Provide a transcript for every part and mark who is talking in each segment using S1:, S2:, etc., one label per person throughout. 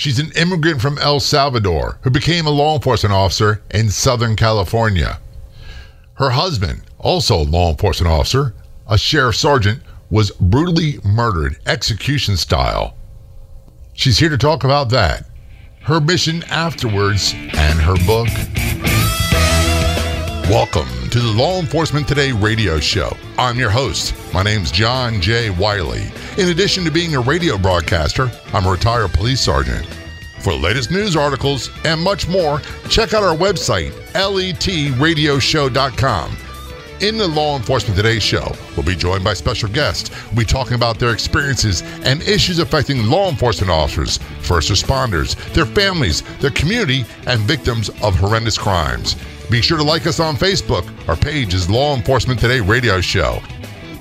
S1: She's an immigrant from El Salvador who became a law enforcement officer in Southern California. Her husband, also a law enforcement officer, a sheriff sergeant, was brutally murdered, execution style. She's here to talk about that, her mission afterwards, and her book. Welcome to the Law Enforcement Today radio show. I'm your host. My name's John J. Wiley. In addition to being a radio broadcaster, I'm a retired police sergeant. For the latest news articles and much more, check out our website, letradioshow.com. In the Law Enforcement Today show, we'll be joined by special guests. We'll be talking about their experiences and issues affecting law enforcement officers, first responders, their families, their community, and victims of horrendous crimes. Be sure to like us on Facebook. Our page is Law Enforcement Today Radio Show.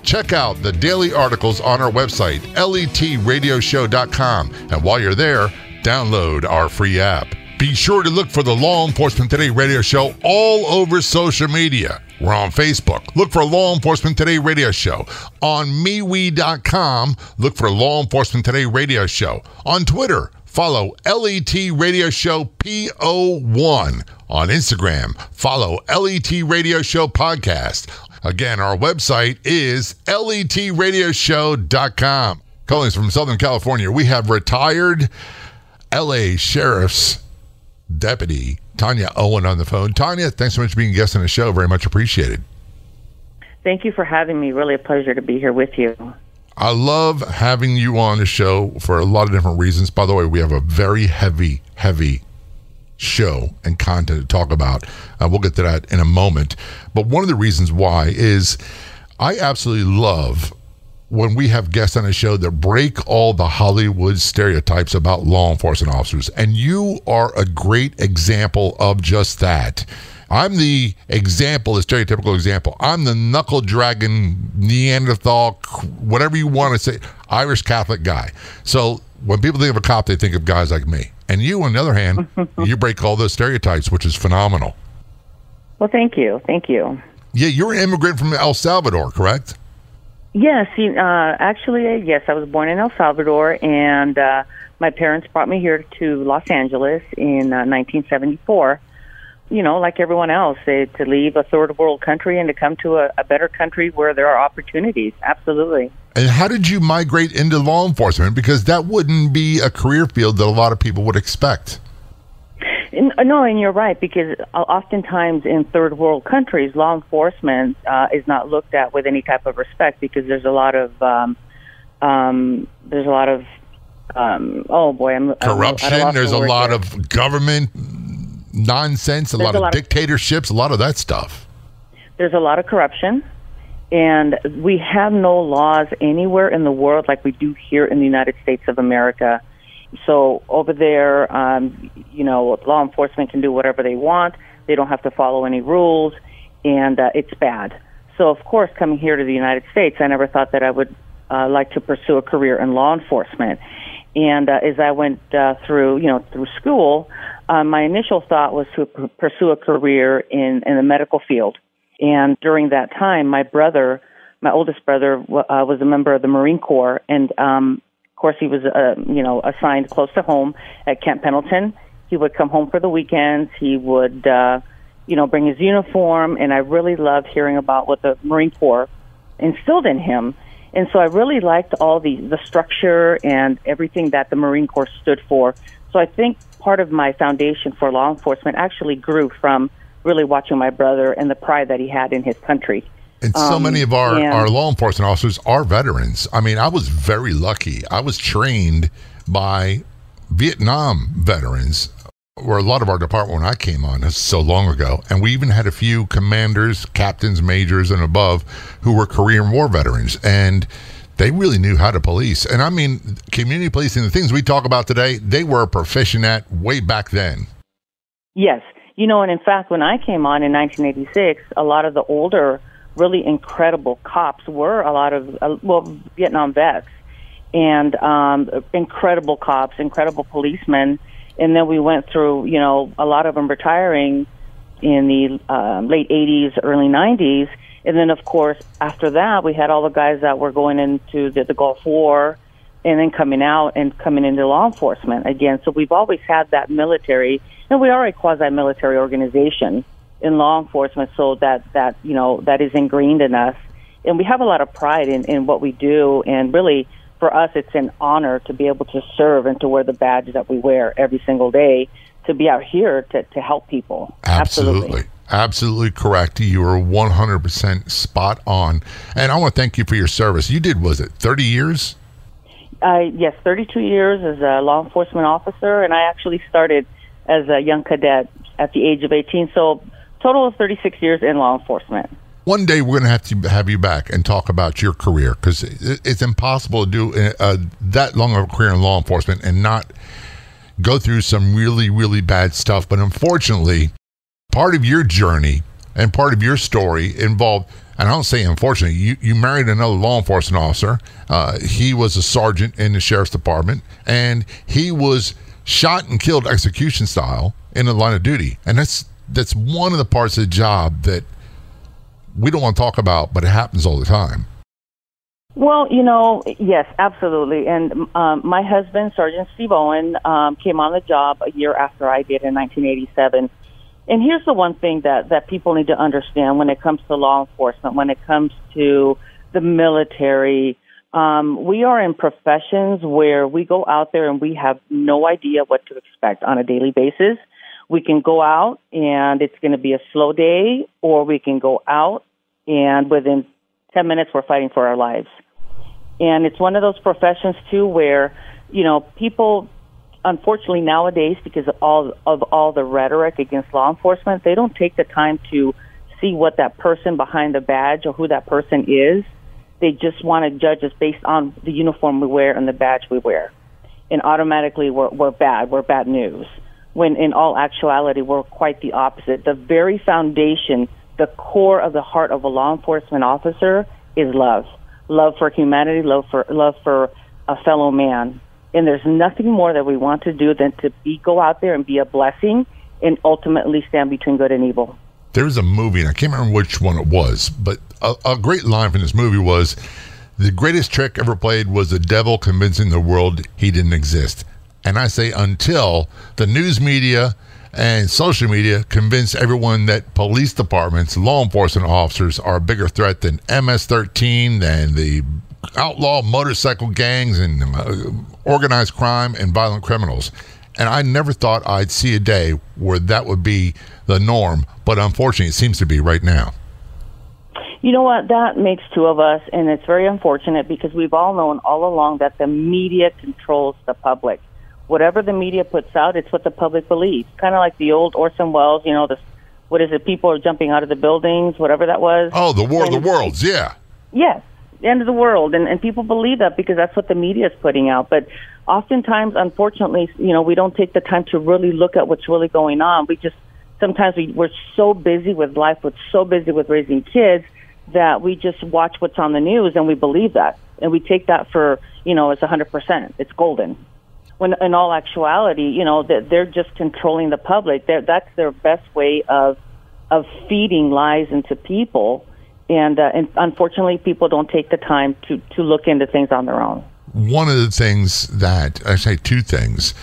S1: Check out the daily articles on our website, letradioshow.com. And while you're there, download our free app. Be sure to look for the Law Enforcement Today Radio Show all over social media. We're on Facebook. Look for Law Enforcement Today Radio Show. On MeWe.com, look for Law Enforcement Today Radio Show. On Twitter, follow LET Radio Show PO1. On Instagram, follow LET Radio Show Podcast. Again, our website is letradioshow.com. Calling from Southern California, we have retired LA Sheriff's Deputy Tanya Owen on the phone. Tanya, thanks so much for being a guest on the show. Very much appreciated.
S2: Thank you for having me. Really a pleasure to be here with you.
S1: I love having you on the show for a lot of different reasons. By the way, we have a very heavy, heavy show and content to talk about. Uh, we'll get to that in a moment. But one of the reasons why is I absolutely love when we have guests on a show that break all the Hollywood stereotypes about law enforcement officers. And you are a great example of just that. I'm the example, the stereotypical example. I'm the knuckle dragon, Neanderthal, whatever you want to say, Irish Catholic guy. So when people think of a cop, they think of guys like me. And you, on the other hand, you break all those stereotypes, which is phenomenal.
S2: Well, thank you. Thank you.
S1: Yeah, you're an immigrant from El Salvador, correct?
S2: Yes. Uh, actually, yes, I was born in El Salvador, and uh, my parents brought me here to Los Angeles in uh, 1974 you know, like everyone else, they, to leave a third world country and to come to a, a better country where there are opportunities. Absolutely.
S1: And how did you migrate into law enforcement? Because that wouldn't be a career field that a lot of people would expect.
S2: No, and you're right because oftentimes in third world countries, law enforcement uh, is not looked at with any type of respect because there's a lot of um, um, there's a lot of um, oh boy, I'm
S1: corruption.
S2: I'm,
S1: there's a lot of government nonsense, a lot a of lot dictatorships, of, a lot of that stuff.
S2: There's a lot of corruption, and we have no laws anywhere in the world like we do here in the United States of America. So over there, um, you know, law enforcement can do whatever they want. They don't have to follow any rules, and uh, it's bad. So of course, coming here to the United States, I never thought that I would uh, like to pursue a career in law enforcement. And uh, as I went uh, through, you know, through school, uh, my initial thought was to p- pursue a career in, in the medical field. And during that time, my brother, my oldest brother, uh, was a member of the Marine Corps, and um, of course, he was, uh, you know, assigned close to home at Camp Pendleton. He would come home for the weekends. He would, uh, you know, bring his uniform, and I really loved hearing about what the Marine Corps instilled in him. And so I really liked all the the structure and everything that the Marine Corps stood for. So I think part of my foundation for law enforcement actually grew from really watching my brother and the pride that he had in his country.
S1: And so um, many of our, and, our law enforcement officers are veterans. I mean, I was very lucky. I was trained by Vietnam veterans, where a lot of our department when I came on so long ago. And we even had a few commanders, captains, majors, and above who were Korean War veterans. And they really knew how to police. And I mean, community policing, the things we talk about today, they were proficient at way back then.
S2: Yes. You know, and in fact, when I came on in 1986, a lot of the older, really incredible cops were a lot of, uh, well, Vietnam vets and um, incredible cops, incredible policemen. And then we went through, you know, a lot of them retiring in the uh, late 80s, early 90s and then, of course, after that, we had all the guys that were going into the, the Gulf War, and then coming out and coming into law enforcement again. So we've always had that military, and we are a quasi-military organization in law enforcement. So that that you know that is ingrained in us, and we have a lot of pride in in what we do. And really, for us, it's an honor to be able to serve and to wear the badge that we wear every single day to be out here to to help people.
S1: Absolutely.
S2: Absolutely.
S1: Absolutely correct. You are 100% spot on. And I want to thank you for your service. You did, was it 30 years?
S2: Uh, yes, 32 years as a law enforcement officer, and I actually started as a young cadet at the age of 18. So, total of 36 years in law enforcement.
S1: One day we're going to have to have you back and talk about your career because it's impossible to do uh, that long of a career in law enforcement and not go through some really, really bad stuff. But unfortunately, part of your journey and part of your story involved and I don't say unfortunately, you, you married another law enforcement officer. Uh, he was a sergeant in the sheriff's department, and he was shot and killed execution style in the line of duty. And that's that's one of the parts of the job that we don't want to talk about, but it happens all the time.
S2: Well, you know, yes, absolutely. And um, my husband, Sergeant Steve Owen, um, came on the job a year after I did in 1987 and here's the one thing that, that people need to understand when it comes to law enforcement, when it comes to the military. Um, we are in professions where we go out there and we have no idea what to expect on a daily basis. We can go out and it's going to be a slow day, or we can go out and within 10 minutes we're fighting for our lives. And it's one of those professions too where, you know, people unfortunately nowadays because of all of all the rhetoric against law enforcement, they don't take the time to see what that person behind the badge or who that person is. They just want to judge us based on the uniform we wear and the badge we wear. And automatically we're, we're bad, we're bad news. When in all actuality, we're quite the opposite. The very foundation, the core of the heart of a law enforcement officer is love. Love for humanity, love for, love for a fellow man and there's nothing more that we want to do than to be go out there and be a blessing and ultimately stand between good and evil.
S1: There's a movie, and I can't remember which one it was, but a, a great line from this movie was the greatest trick ever played was the devil convincing the world he didn't exist. And I say until the news media and social media convince everyone that police departments, law enforcement officers are a bigger threat than MS 13, than the outlaw motorcycle gangs and uh, organized crime and violent criminals. And I never thought I'd see a day where that would be the norm, but unfortunately, it seems to be right now.
S2: You know what? That makes two of us, and it's very unfortunate because we've all known all along that the media controls the public. Whatever the media puts out, it's what the public believes. Kind of like the old Orson Welles, you know, the what is it? People are jumping out of the buildings, whatever that was.
S1: Oh, the War of the Worlds, yeah.
S2: Yes, end of the world, and, and people believe that because that's what the media is putting out. But oftentimes, unfortunately, you know, we don't take the time to really look at what's really going on. We just sometimes we, we're so busy with life, we're so busy with raising kids that we just watch what's on the news and we believe that, and we take that for you know it's a hundred percent, it's golden. When in all actuality, you know, that they're just controlling the public. They're, that's their best way of of feeding lies into people and, uh, and unfortunately, people don't take the time to, to look into things on their own.
S1: One of the things that I say two things.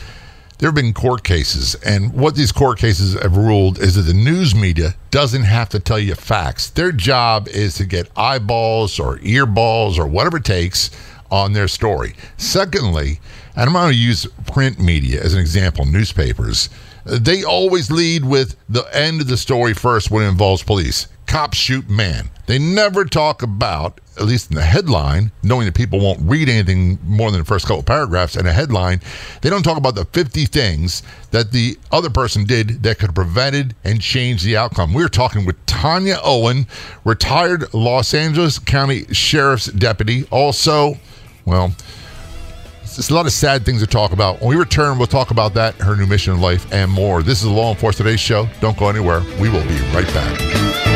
S1: There have been court cases, and what these court cases have ruled is that the news media doesn't have to tell you facts. Their job is to get eyeballs or earballs or whatever it takes on their story. Secondly, and I'm going to use print media as an example, newspapers. They always lead with the end of the story first when it involves police cops shoot man. They never talk about, at least in the headline, knowing that people won't read anything more than the first couple paragraphs in a headline, they don't talk about the 50 things that the other person did that could have prevented and changed the outcome. We are talking with Tanya Owen, retired Los Angeles County Sheriff's Deputy. Also, well, it's a lot of sad things to talk about. When we return, we'll talk about that, her new mission in life, and more. This is the Law Enforcement Today show. Don't go anywhere. We will be right back.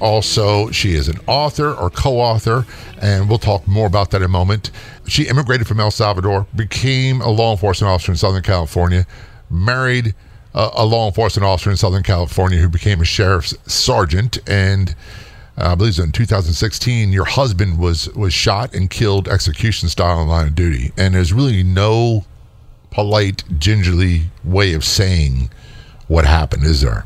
S3: Also,
S1: she is an author or co author, and we'll talk more about that in a moment. She immigrated from El Salvador, became a law enforcement officer in Southern California, married uh, a law enforcement officer in Southern California who became a sheriff's sergeant, and uh, I believe in 2016, your husband was was shot and killed execution style in line of duty, and there's really no polite, gingerly way of saying what happened, is there?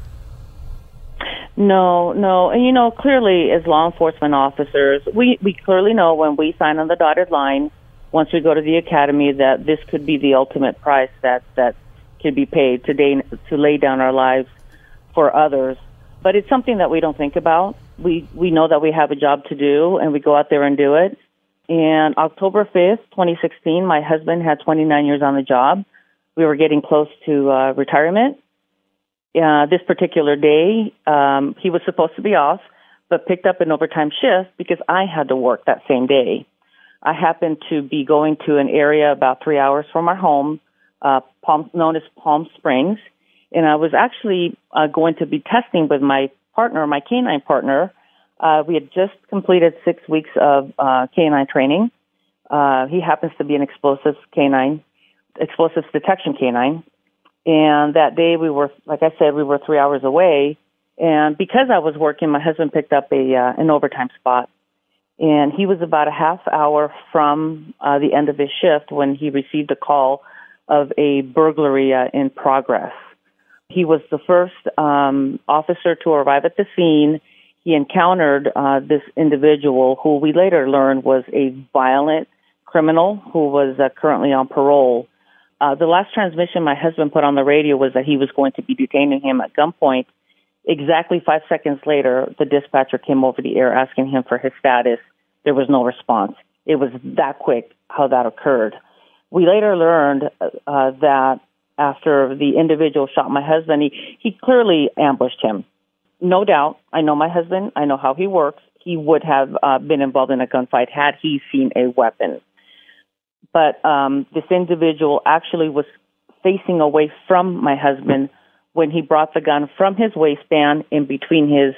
S2: No, no. And you know, clearly as law enforcement officers, we, we clearly know when we sign on the dotted line, once we go to the academy, that this could be the ultimate price that, that could be paid to, day, to lay down our lives for others. But it's something that we don't think about. We, we know that we have a job to do and we go out there and do it. And October 5th, 2016, my husband had 29 years on the job. We were getting close to uh, retirement uh, this particular day, um, he was supposed to be off, but picked up an overtime shift because I had to work that same day. I happened to be going to an area about three hours from our home, uh, Palm, known as Palm Springs, and I was actually uh, going to be testing with my partner, my canine partner. Uh, we had just completed six weeks of uh, canine training. Uh, he happens to be an explosives canine, explosives detection canine, and that day we were, like I said, we were three hours away. And because I was working, my husband picked up a uh, an overtime spot, and he was about a half hour from uh, the end of his shift when he received a call of a burglary uh, in progress. He was the first um, officer to arrive at the scene. He encountered uh, this individual who we later learned was a violent criminal who was uh, currently on parole. Uh, the last transmission my husband put on the radio was that he was going to be detaining him at gunpoint. Exactly five seconds later, the dispatcher came over the air asking him for his status. There was no response. It was that quick how that occurred. We later learned uh, that after the individual shot my husband, he, he clearly ambushed him. No doubt, I know my husband, I know how he works. He would have uh, been involved in a gunfight had he seen a weapon but um, this individual actually was facing away from my husband when he brought the gun from his waistband in between his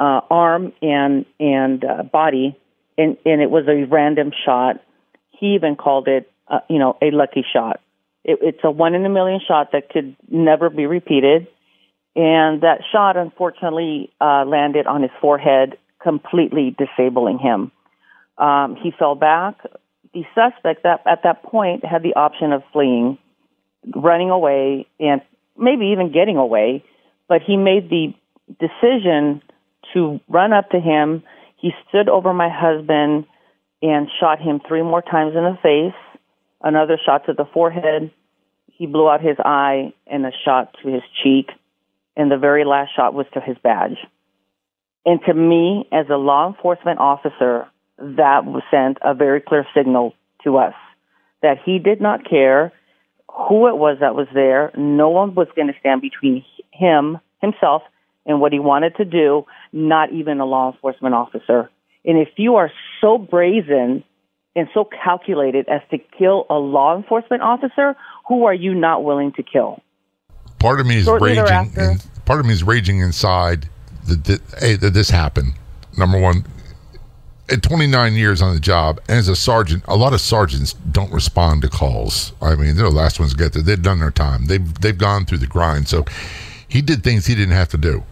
S2: uh, arm and and uh, body, and and it was a random shot. He even called it, uh, you know, a lucky shot. It, it's a one in a million shot that could never be repeated, and that shot unfortunately uh, landed on his forehead, completely disabling him. Um, he fell back, the suspect at that point had the option of fleeing, running away, and maybe even getting away, but he made the decision to run up to him. He stood over my husband and shot him three more times in the face, another shot to the forehead. He blew out his eye and a shot to his cheek, and the very last shot was to his badge. And to me, as a law enforcement officer, that sent a very clear signal to us that he did not care who it was that was there. No one was going to stand between him, himself, and what he wanted to do, not even a law enforcement officer. And if you are so brazen and so calculated as to kill a law enforcement officer, who are you not willing to kill?
S1: Part of me is Shortly raging. In, part of me is raging inside that, that, hey, that this happened. Number one, at 29 years on the job, as a sergeant, a lot of sergeants don't respond to calls. I mean, they're the last ones to get there. They've done their time. They've they've gone through the grind. So he did things he didn't have to do.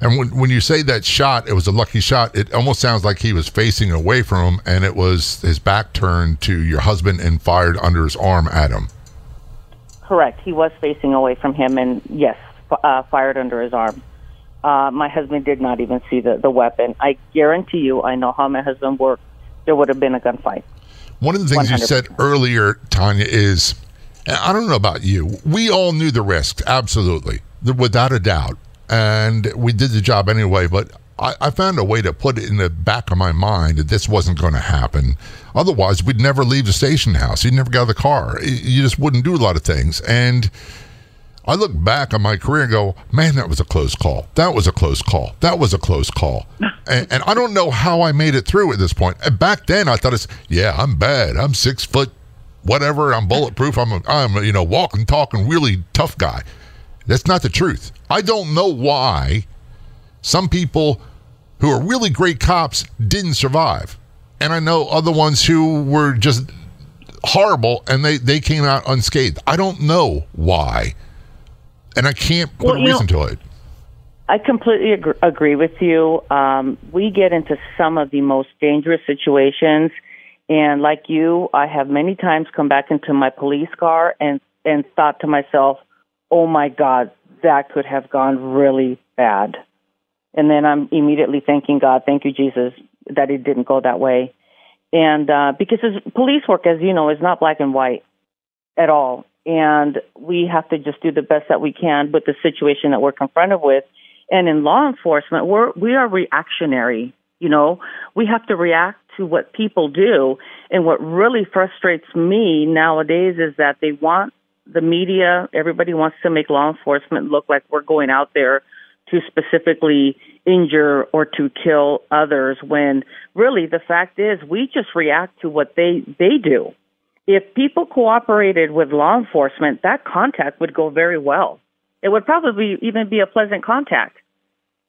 S1: And when when you say that shot, it was a lucky shot. It almost sounds like he was facing away from him, and it was his back turned to your husband and fired under his arm at him.
S2: Correct. He was facing away from him, and yes, uh, fired under his arm. Uh, my husband did not even see the, the weapon. I guarantee you, I know how my husband worked. There would have been a gunfight.
S1: One of the things 100%. you said earlier, Tanya, is I don't know about you. We all knew the risks, absolutely, without a doubt. And we did the job anyway, but I, I found a way to put it in the back of my mind that this wasn't going to happen. Otherwise, we'd never leave the station house. You'd never get out of the car. You just wouldn't do a lot of things. And I look back on my career and go, man, that was a close call. That was a close call. That was a close call. and, and, I don't know how I made it through at this point. And back then, I thought it's, yeah, I'm bad. I'm six foot whatever. I'm bulletproof. I'm a, I'm a, you know walking, talking, really tough guy. That's not the truth. I don't know why some people who are really great cops didn't survive, and I know other ones who were just horrible and they they came out unscathed. I don't know why, and I can't put
S2: Well,
S1: a reason
S2: know-
S1: to it.
S2: I completely ag- agree with you. Um, we get into some of the most dangerous situations, and like you, I have many times come back into my police car and and thought to myself, "Oh my God, that could have gone really bad," and then I'm immediately thanking God, "Thank you, Jesus, that it didn't go that way," and uh, because police work, as you know, is not black and white at all. And we have to just do the best that we can with the situation that we're confronted with. And in law enforcement, we're, we are reactionary. You know, we have to react to what people do. And what really frustrates me nowadays is that they want the media, everybody wants to make law enforcement look like we're going out there to specifically injure or to kill others when really the fact is we just react to what they, they do if people cooperated with law enforcement, that contact would go very well. It would probably even be a pleasant contact.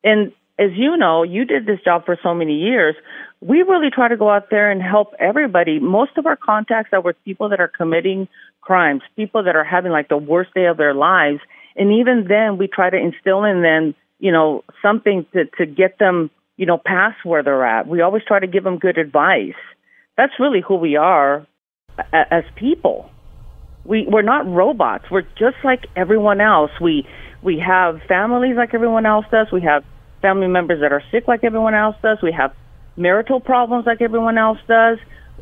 S2: And as you know, you did this job for so many years. We really try to go out there and help everybody. Most of our contacts are with people that are committing crimes, people that are having like the worst day of their lives. And even then, we try to instill in them, you know, something to, to get them, you know, past where they're at. We always try to give them good advice. That's really who we are as people. We we're not robots. We're just like everyone else. We we have families like everyone else does. We have family members that are sick like everyone else does. We have marital problems like everyone else does.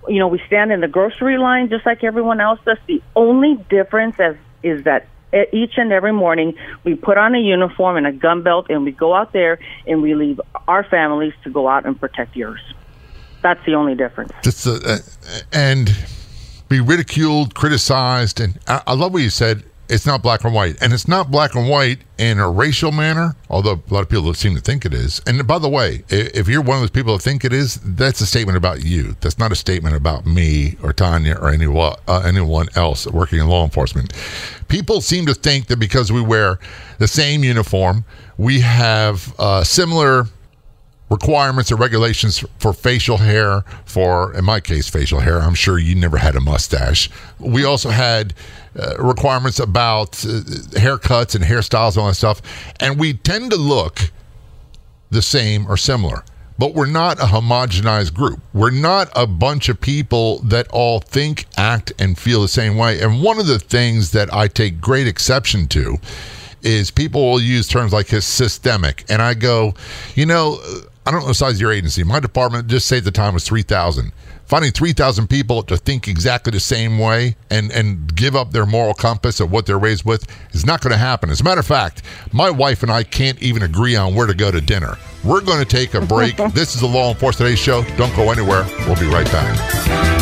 S2: You know, we stand in the grocery line just like everyone else does. The only difference is, is that each and every morning we put on a uniform and a gun belt and we go out there and we leave our families to go out and protect yours. That's the only difference.
S1: Just uh, and be ridiculed, criticized, and I, I love what you said. It's not black and white, and it's not black and white in a racial manner. Although a lot of people seem to think it is. And by the way, if you're one of those people that think it is, that's a statement about you. That's not a statement about me or Tanya or anyone uh, anyone else working in law enforcement. People seem to think that because we wear the same uniform, we have uh, similar requirements or regulations for facial hair for in my case facial hair. I'm sure you never had a mustache. We also had uh, requirements about uh, haircuts and hairstyles and all that stuff. And we tend to look the same or similar. But we're not a homogenized group. We're not a bunch of people that all think act and feel the same way. And one of the things that i take great exception to is people will use terms like his systemic. And i go you know i don't know the size of your agency. My department just say at the time was 3000 finding 3000 people to think exactly the same way and and give up their moral compass of what they're raised with is not going to happen. As a matter of fact my wife and i can't even agree on where to go to dinner. We're going to take a break. This is the law enforcement today show. Don't go anywhere. We'll be right back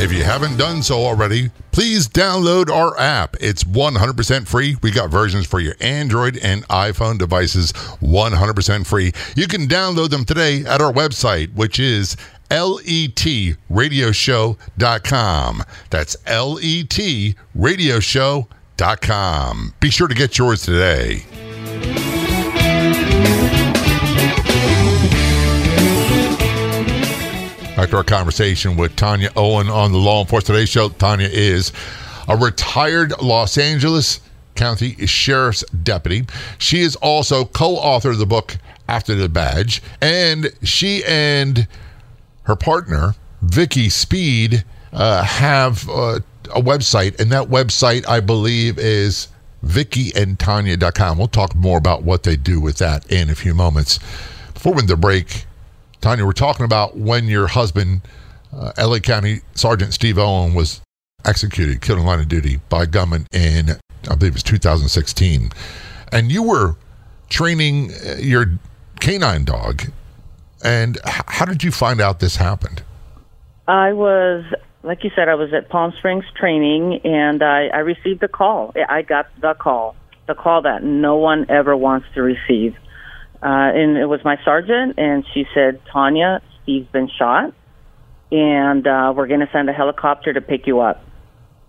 S1: If you haven't done so already, please download our app. It's 100% free. We got versions for your Android and iPhone devices 100% free. You can download them today at our website, which is letradioshow.com. That's letradioshow.com. Be sure to get yours today. Our conversation with Tanya Owen on the Law Enforcement Today Show. Tanya is a retired Los Angeles County Sheriff's Deputy. She is also co author of the book After the Badge, and she and her partner, Vicky Speed, uh, have uh, a website, and that website, I believe, is vickyandtanya.com. We'll talk more about what they do with that in a few moments. Before we went to break, Tanya, we're talking about when your husband, uh, LA County Sergeant Steve Owen, was executed, killed in line of duty by gunmen in, I believe it was 2016. And you were training uh, your canine dog. And h- how did you find out this happened?
S2: I was, like you said, I was at Palm Springs training, and I, I received a call. I got the call, the call that no one ever wants to receive. Uh, and it was my sergeant, and she said, Tanya, Steve's been shot. and uh, we're going to send a helicopter to pick you up.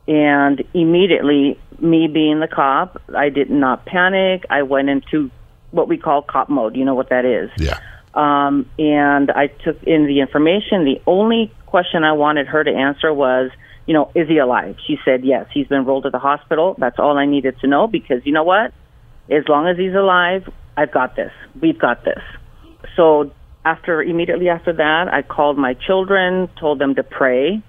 S2: And immediately, me being the cop, I did not panic. I went into what we call cop mode. You know what that is?
S1: Yeah.
S2: Um, and I took in the information. The only question I wanted her to answer was, you know, is he alive? She said, yes, he's been rolled to the hospital. That's all I needed to know because you know what? As long as he's alive, I've got this. We've got this. So after immediately after that, I called my children, told them to pray,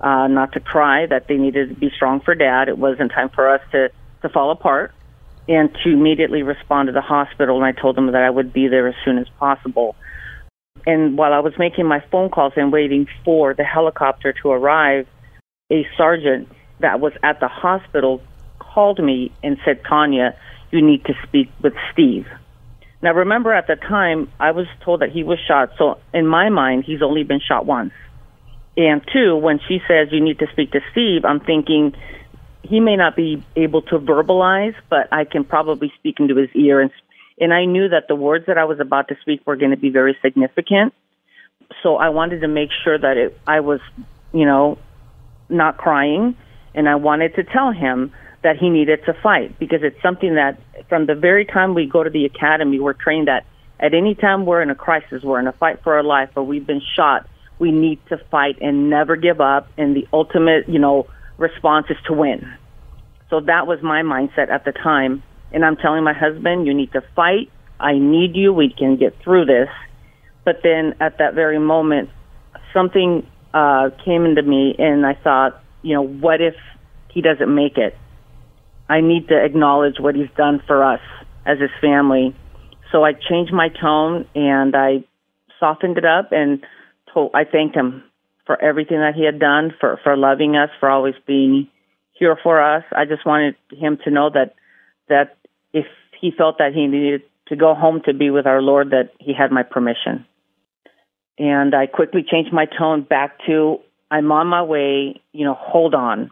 S2: uh, not to cry, that they needed to be strong for dad. It wasn't time for us to to fall apart, and to immediately respond to the hospital. And I told them that I would be there as soon as possible. And while I was making my phone calls and waiting for the helicopter to arrive, a sergeant that was at the hospital called me and said, Tanya, you need to speak with Steve. Now, remember at the time, I was told that he was shot. So, in my mind, he's only been shot once. And two, when she says you need to speak to Steve, I'm thinking he may not be able to verbalize, but I can probably speak into his ear. And, and I knew that the words that I was about to speak were going to be very significant. So I wanted to make sure that it, I was, you know, not crying. And I wanted to tell him that he needed to fight because it's something that from the very time we go to the academy, we're trained that at any time we're in a crisis, we're in a fight for our life, or we've been shot, we need to fight and never give up. And the ultimate, you know, response is to win. So that was my mindset at the time. And I'm telling my husband, you need to fight. I need you. We can get through this. But then at that very moment, something uh, came into me, and I thought, you know, what if he doesn't make it? I need to acknowledge what he's done for us as his family. So I changed my tone and I softened it up and told, I thanked him for everything that he had done, for, for loving us, for always being here for us. I just wanted him to know that, that if he felt that he needed to go home to be with our Lord, that he had my permission. And I quickly changed my tone back to, I'm on my way, you know, hold on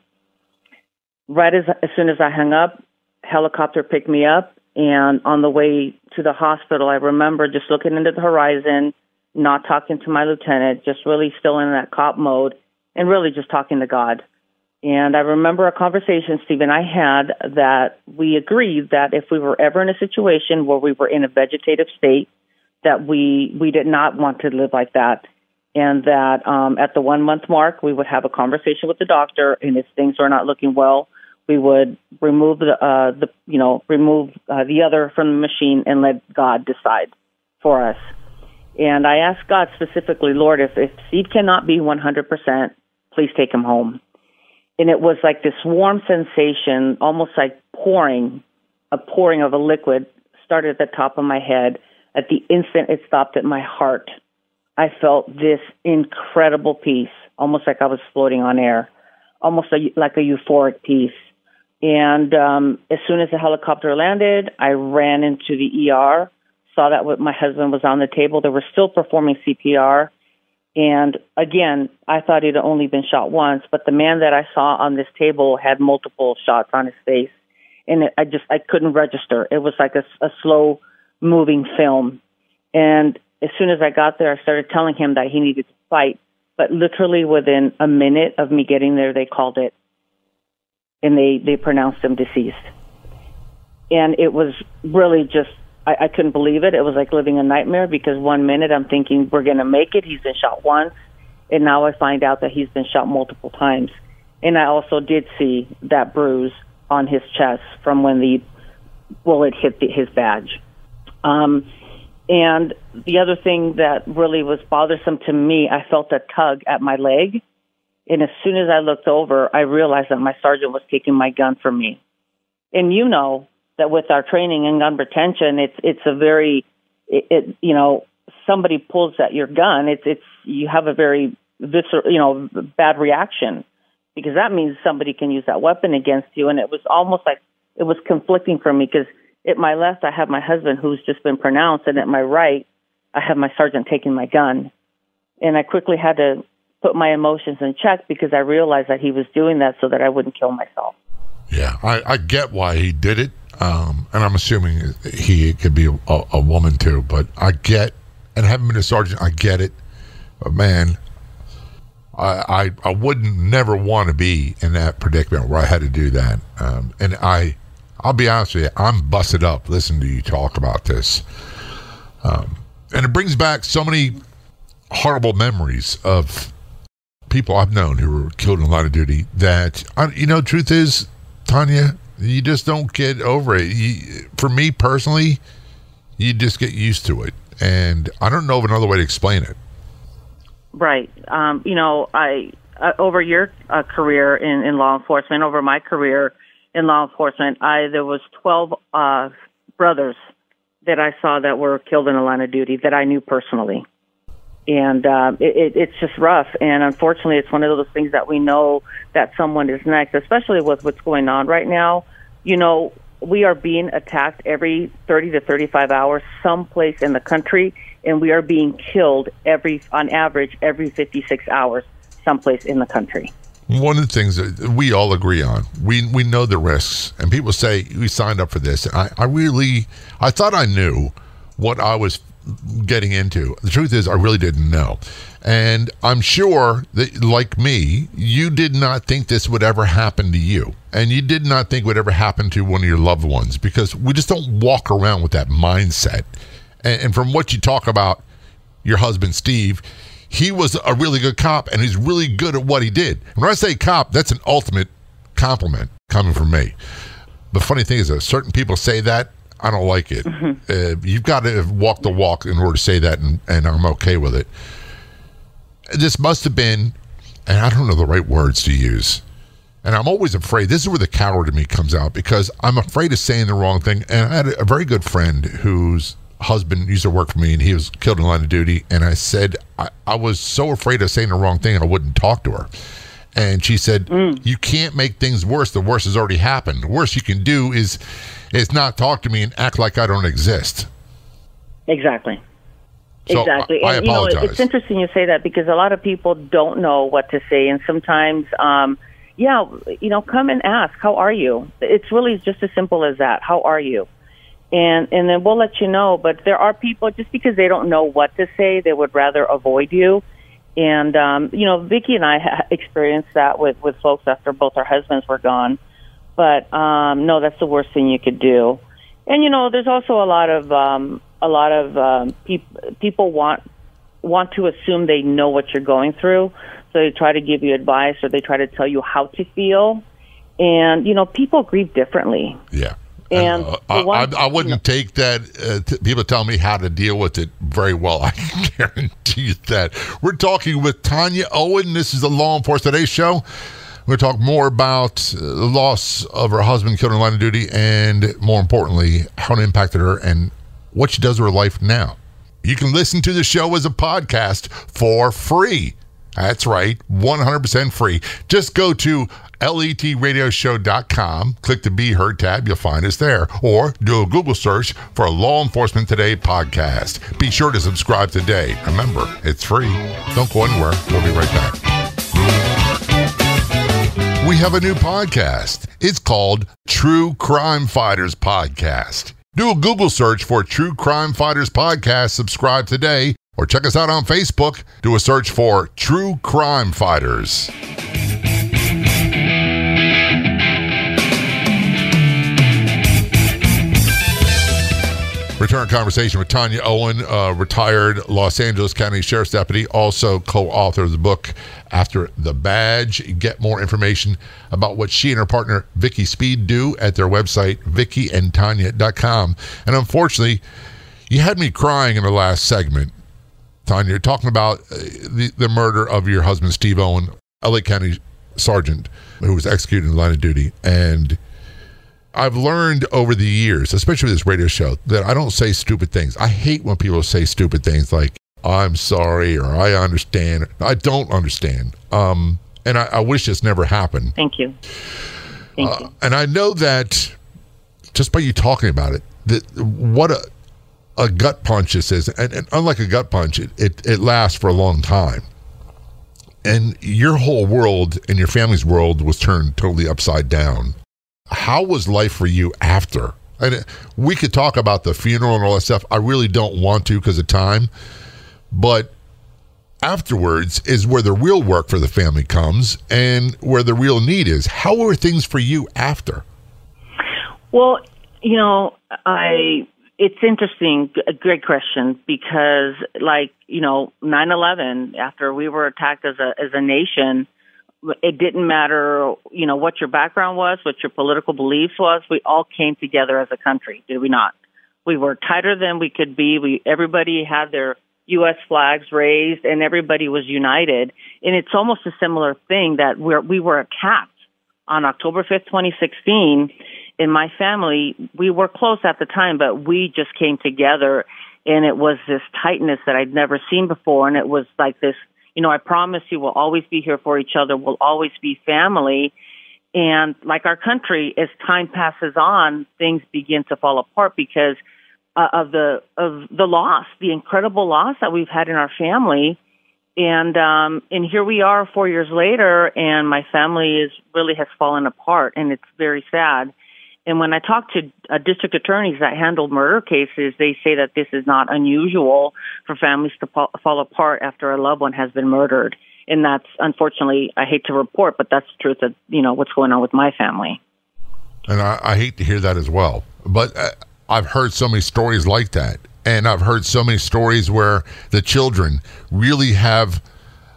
S2: right as as soon as I hung up, helicopter picked me up, and on the way to the hospital, I remember just looking into the horizon, not talking to my lieutenant, just really still in that cop mode, and really just talking to God. And I remember a conversation Steve and I had that we agreed that if we were ever in a situation where we were in a vegetative state, that we we did not want to live like that and that um, at the one month mark we would have a conversation with the doctor, and if things are not looking well, we would remove the uh, the you know remove uh, the other from the machine and let God decide for us. And I asked God specifically, Lord, if if Steve cannot be 100%, please take him home. And it was like this warm sensation, almost like pouring, a pouring of a liquid, started at the top of my head. At the instant it stopped at my heart, I felt this incredible peace, almost like I was floating on air, almost a, like a euphoric peace. And um, as soon as the helicopter landed, I ran into the ER, saw that my husband was on the table. They were still performing CPR. And again, I thought he'd only been shot once, but the man that I saw on this table had multiple shots on his face. And it, I just, I couldn't register. It was like a, a slow moving film. And as soon as I got there, I started telling him that he needed to fight. But literally within a minute of me getting there, they called it and they, they pronounced him deceased. And it was really just, I, I couldn't believe it. It was like living a nightmare because one minute I'm thinking we're to make it. He's been shot once. And now I find out that he's been shot multiple times. And I also did see that bruise on his chest from when the bullet hit the, his badge. Um, and the other thing that really was bothersome to me, I felt a tug at my leg. And as soon as I looked over, I realized that my sergeant was taking my gun from me. And you know that with our training in gun retention, it's it's a very, it, it you know, somebody pulls at your gun, it's it's you have a very visceral, you know, bad reaction because that means somebody can use that weapon against you. And it was almost like it was conflicting for me because at my left, I have my husband who's just been pronounced, and at my right, I have my sergeant taking my gun. And I quickly had to put my emotions in check because I realized that he was doing that so that I wouldn't kill myself.
S1: Yeah, I, I get why he did it. Um, and I'm assuming he could be a, a, woman too, but I get, and having been a sergeant, I get it. But man, I, I, I wouldn't never want to be in that predicament where I had to do that. Um, and I, I'll be honest with you, I'm busted up listening to you talk about this. Um, and it brings back so many horrible memories of people I've known who were killed in line of duty that, you know, truth is, Tanya, you just don't get over it. You, for me personally, you just get used to it. And I don't know of another way to explain it.
S2: Right. Um, you know, I uh, over your uh, career in, in law enforcement, over my career in law enforcement, I there was twelve uh, brothers that I saw that were killed in the line of duty that I knew personally, and um, it, it, it's just rough. And unfortunately, it's one of those things that we know that someone is next, especially with what's going on right now. You know, we are being attacked every 30 to 35 hours someplace in the country and we are being killed every on average every 56 hours someplace in the country
S1: one of the things that we all agree on we we know the risks and people say we signed up for this i, I really i thought i knew what i was getting into the truth is i really didn't know and i'm sure that like me you did not think this would ever happen to you and you did not think would ever happen to one of your loved ones because we just don't walk around with that mindset and, and from what you talk about your husband Steve, he was a really good cop and he's really good at what he did. When I say cop, that's an ultimate compliment coming from me. The funny thing is that certain people say that I don't like it. Mm-hmm. Uh, you've got to walk the walk in order to say that, and, and I'm okay with it. This must have been, and I don't know the right words to use. And I'm always afraid. This is where the coward in me comes out because I'm afraid of saying the wrong thing. And I had a very good friend whose husband used to work for me and he was killed in line of duty. And I said, I, I was so afraid of saying the wrong thing, I wouldn't talk to her. And she said, mm. "You can't make things worse. The worst has already happened. The worst you can do is is not talk to me and act like I don't exist."
S2: Exactly.
S1: So
S2: exactly.
S1: I, I
S2: and you know,
S1: apologize.
S2: it's interesting you say that because a lot of people don't know what to say, and sometimes, um, yeah, you know, come and ask, "How are you?" It's really just as simple as that. How are you? and and then we'll let you know. But there are people just because they don't know what to say, they would rather avoid you. And um, you know, Vicky and I ha- experienced that with with folks after both our husbands were gone. But um, no, that's the worst thing you could do. And you know, there's also a lot of um, a lot of um, pe- people want want to assume they know what you're going through, so they try to give you advice or they try to tell you how to feel. And you know, people grieve differently.
S1: Yeah.
S2: And
S1: uh, I, I, I, wouldn't take that. Uh, t- people tell me how to deal with it very well. I guarantee you that. We're talking with Tanya Owen. This is the Law Enforcement Today show. We're going to talk more about uh, the loss of her husband killed in line of duty and, more importantly, how it impacted her and what she does with her life now. You can listen to the show as a podcast for free. That's right, 100% free. Just go to letradioshow.com, click the Be Heard tab, you'll find us there, or do a Google search for a Law Enforcement Today podcast. Be sure to subscribe today. Remember, it's free. Don't go anywhere. We'll be right back. We have a new podcast. It's called True Crime Fighters Podcast. Do a Google search for True Crime Fighters Podcast, subscribe today, or check us out on Facebook. Do a search for True Crime Fighters. Return conversation with Tanya Owen, retired Los Angeles County Sheriff's Deputy, also co author of the book After the Badge. Get more information about what she and her partner, Vicky Speed, do at their website, vickyandtanya.com. And unfortunately, you had me crying in the last segment Tanya, you're talking about uh, the, the murder of your husband, Steve Owen, LA County Sergeant, who was executed in the line of duty. And I've learned over the years, especially with this radio show, that I don't say stupid things. I hate when people say stupid things like, I'm sorry or I understand. I don't understand. Um, and I, I, wish this never happened.
S2: Thank you. Thank uh,
S1: you. And I know that just by you talking about it, that what a a gut punch this is, and, and unlike a gut punch, it, it, it lasts for a long time. And your whole world and your family's world was turned totally upside down. How was life for you after? And we could talk about the funeral and all that stuff. I really don't want to because of time. But afterwards is where the real work for the family comes and where the real need is. How were things for you after?
S2: Well, you know, I it's interesting, a great question because like, you know, 9/11 after we were attacked as a as a nation, it didn't matter, you know, what your background was, what your political beliefs was, we all came together as a country, did we not? We were tighter than we could be. We everybody had their U.S. flags raised and everybody was united. And it's almost a similar thing that we're, we were attacked on October 5th, 2016 in my family, we were close at the time, but we just came together and it was this tightness that I'd never seen before. And it was like this, you know, I promise you we'll always be here for each other. We'll always be family. And like our country, as time passes on, things begin to fall apart because uh, of the of the loss, the incredible loss that we've had in our family. And um and here we are 4 years later and my family is really has fallen apart and it's very sad. And when I talk to uh, district attorneys that handle murder cases, they say that this is not unusual for families to fall, fall apart after a loved one has been murdered. And that's unfortunately, I hate to report, but that's the truth of, you know, what's going on with my family.
S1: And I, I hate to hear that as well. But uh, I've heard so many stories like that. And I've heard so many stories where the children really have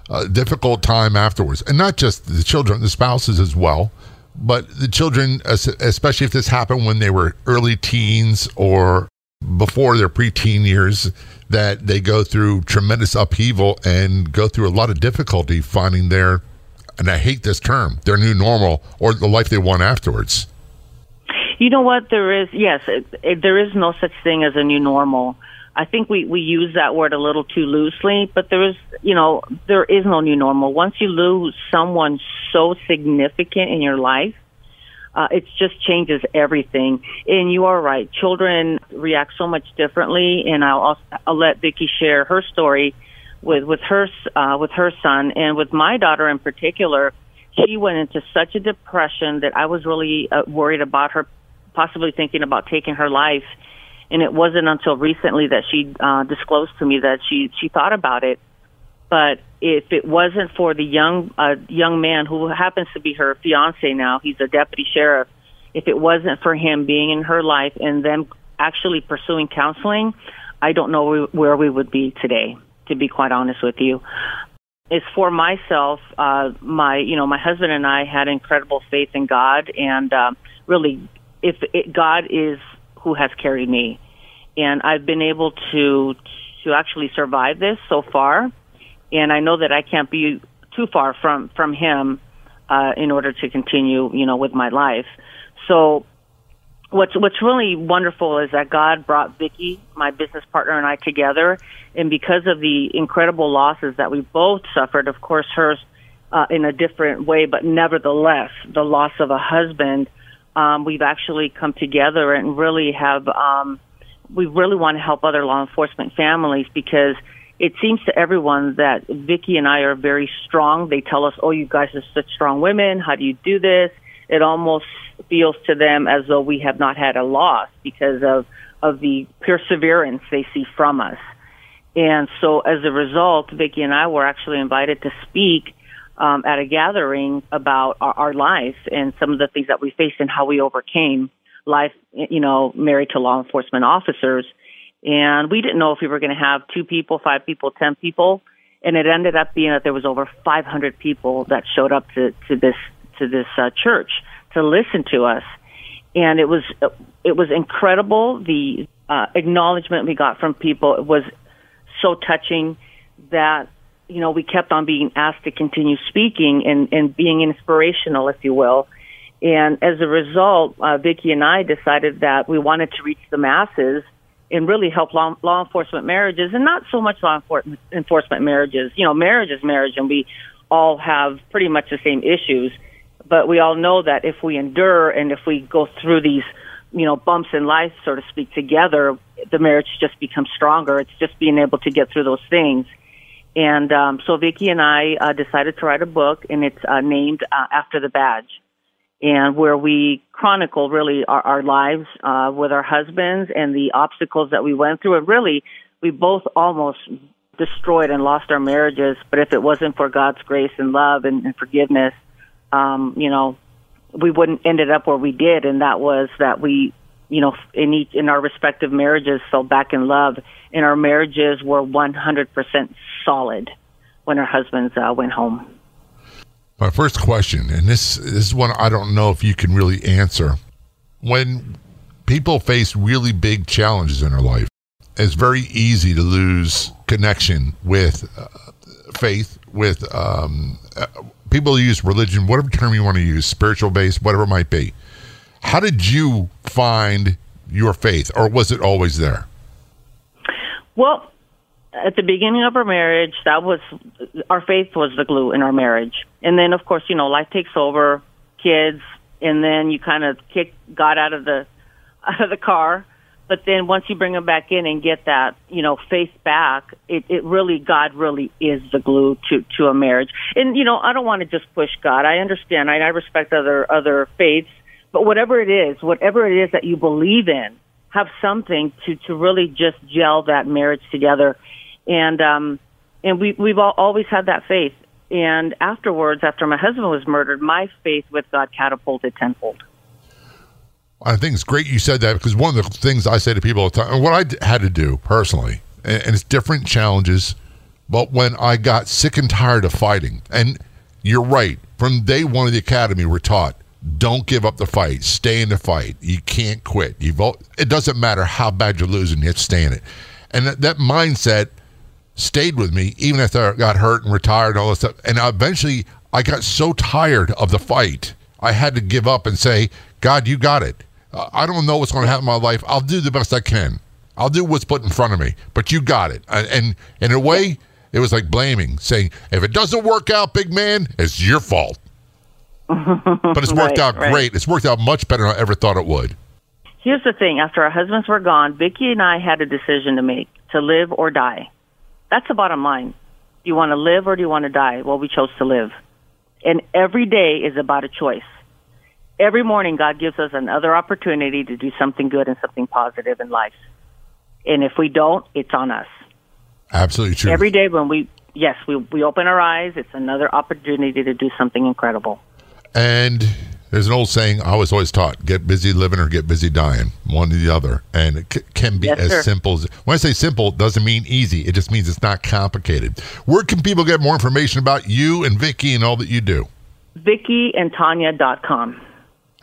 S1: a difficult time afterwards. And not just the children, the spouses as well but the children, especially if this happened when they were early teens or before their preteen years, that they go through tremendous upheaval and go through a lot of difficulty finding their, and I hate this term, their new normal or the life they want afterwards.
S2: You know what? There is, yes, it, it, there is no such thing as a new normal. I think we, we use that word a little too loosely, but there is, you know, there is no new normal. Once you lose someone so significant in your life, uh, it just changes everything. And you are right. Children react so much differently. And I'll, also, I'll let Vickie share her story with, with her, uh, with her son and with my daughter in particular. She went into such a depression that I was really uh, worried about her possibly thinking about taking her life and it wasn't until recently that she uh, disclosed to me that she she thought about it. But if it wasn't for the young uh, young man who happens to be her fiance now, he's a deputy sheriff. If it wasn't for him being in her life and them actually pursuing counseling, I don't know where we would be today. To be quite honest with you, is for myself. Uh, my you know my husband and I had incredible faith in God, and uh, really, if it, God is who has carried me. And I've been able to to actually survive this so far. And I know that I can't be too far from from him uh, in order to continue, you know, with my life. So what's what's really wonderful is that God brought Vickie, my business partner, and I together, and because of the incredible losses that we both suffered, of course, hers uh, in a different way, but nevertheless, the loss of a husband um, we've actually come together and really have um, we really want to help other law enforcement families because it seems to everyone that Vickie and I are very strong. They tell us, "Oh, you guys are such strong women. How do you do this?" It almost feels to them as though we have not had a loss because of of the perseverance they see from us. And so, as a result, Vickie and I were actually invited to speak um, at a gathering about our, our life and some of the things that we faced and how we overcame life, you know, married to law enforcement officers. And we didn't know if we were going to have two people, five people, ten people. And it ended up being that there was over 500 people that showed up to, to this, to this uh, church to listen to us. And it was, it was incredible. The uh, acknowledgement we got from people It was so touching that you know, we kept on being asked to continue speaking and, and being inspirational, if you will. And as a result, uh, Vickie and I decided that we wanted to reach the masses and really help law, law enforcement marriages and not so much law enforcement marriages. You know, marriage is marriage and we all have pretty much the same issues. But we all know that if we endure and if we go through these, you know, bumps in life, so to speak, together, the marriage just becomes stronger. It's just being able to get through those things. And um, so Vickie and I uh, decided to write a book, and it's uh, named uh, after the badge, and where we chronicle really our, our lives uh, with our husbands and the obstacles that we went through. And really, we both almost destroyed and lost our marriages. But if it wasn't for God's grace and love and, and forgiveness, um, you know, we wouldn't ended up where we did. And that was that we, you know, in each in our respective marriages fell back in love, and our marriages were 100% solid when her husbands uh, went home.
S1: My first question, and this, this is one I don't know if you can really answer. When people face really big challenges in their life, it's very easy to lose connection with uh, faith, with um, uh, people use religion, whatever term you want to use, spiritual base, whatever it might be. How did you find your faith, or was it always there?
S2: Well, at the beginning of our marriage, that was our faith was the glue in our marriage. And then, of course, you know, life takes over, kids, and then you kind of kick God out of the out of the car. But then once you bring them back in and get that, you know, faith back, it, it really, God really is the glue to, to a marriage. And, you know, I don't want to just push God. I understand. I, I respect other, other faiths, but whatever it is, whatever it is that you believe in, have something to, to really just gel that marriage together and um, and we we've all, always had that faith. And afterwards, after my husband was murdered, my faith with God catapulted tenfold.
S1: I think it's great you said that because one of the things I say to people all the time, and what I had to do personally, and, and it's different challenges, but when I got sick and tired of fighting, and you're right, from day one of the academy, we're taught don't give up the fight, stay in the fight. You can't quit. You've all, it doesn't matter how bad you're losing, you have to stay in it. And that, that mindset stayed with me even after I got hurt and retired and all this stuff. And eventually, I got so tired of the fight, I had to give up and say, God, you got it. I don't know what's going to happen in my life. I'll do the best I can. I'll do what's put in front of me, but you got it. And, and, in a way, it was like blaming, saying, if it doesn't work out, big man, it's your fault. but it's worked
S2: Right,
S1: out
S2: right.
S1: great. It's worked out much better than I ever thought it would.
S2: Here's the thing: after our husbands were gone, Vickie and I had a decision to make: to live or die. That's the bottom line. Do you want to live or do you want to die? Well, we chose to live. And every day is about a choice. Every morning, God gives us another opportunity to do something good and something positive in life. And if we don't, it's on us.
S1: Absolutely true.
S2: Every day when we, yes, we, we open our eyes, it's another opportunity to do something incredible.
S1: And there's an old saying I was always taught: get busy living or get busy dying, one or the other. And it c- can be
S2: Yes,
S1: as
S2: sir.
S1: simple as when I say simple, it doesn't mean easy. It just means it's not complicated. Where can people get more information about you and Vickie and all that you do?
S2: VickieandTania.com.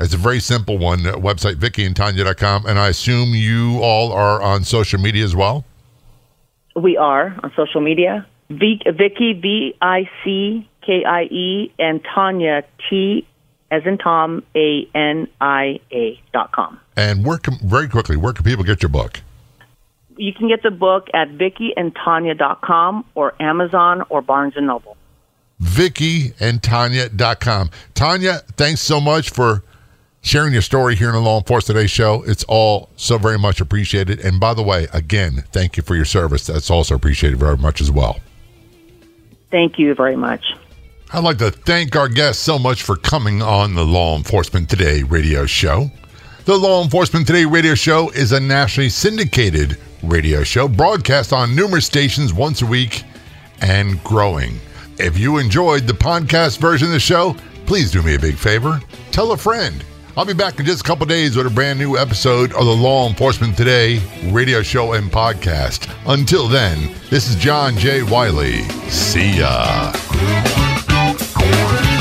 S1: It's a very simple one. uh, Website VickieandTania.com. And I assume you all are on social media as well.
S2: We are on social media. V- Vickie, V I C K I E, and Tania, T as in Tom, A N I A dot com.
S1: And where can, very quickly, where can people get your book?
S2: You can get the book at VickieandTania.com or Amazon or Barnes and Noble.
S1: VickieandTania.com. Tania, thanks so much for sharing your story here in the Law Enforcement Today show. It's all so very much appreciated. And by the way, again, thank you for your service. That's also appreciated very much as well.
S2: Thank you very much.
S1: I'd like to thank our guests so much for coming on the Law Enforcement Today radio show. The Law Enforcement Today radio show is a nationally syndicated radio show broadcast on numerous stations once a week and growing. If you enjoyed the podcast version of the show, please do me a big favor. Tell a friend. I'll be back in just a couple days with a brand new episode of the Law Enforcement Today radio show and podcast. Until then, this is John J. Wiley. See ya. Thank you.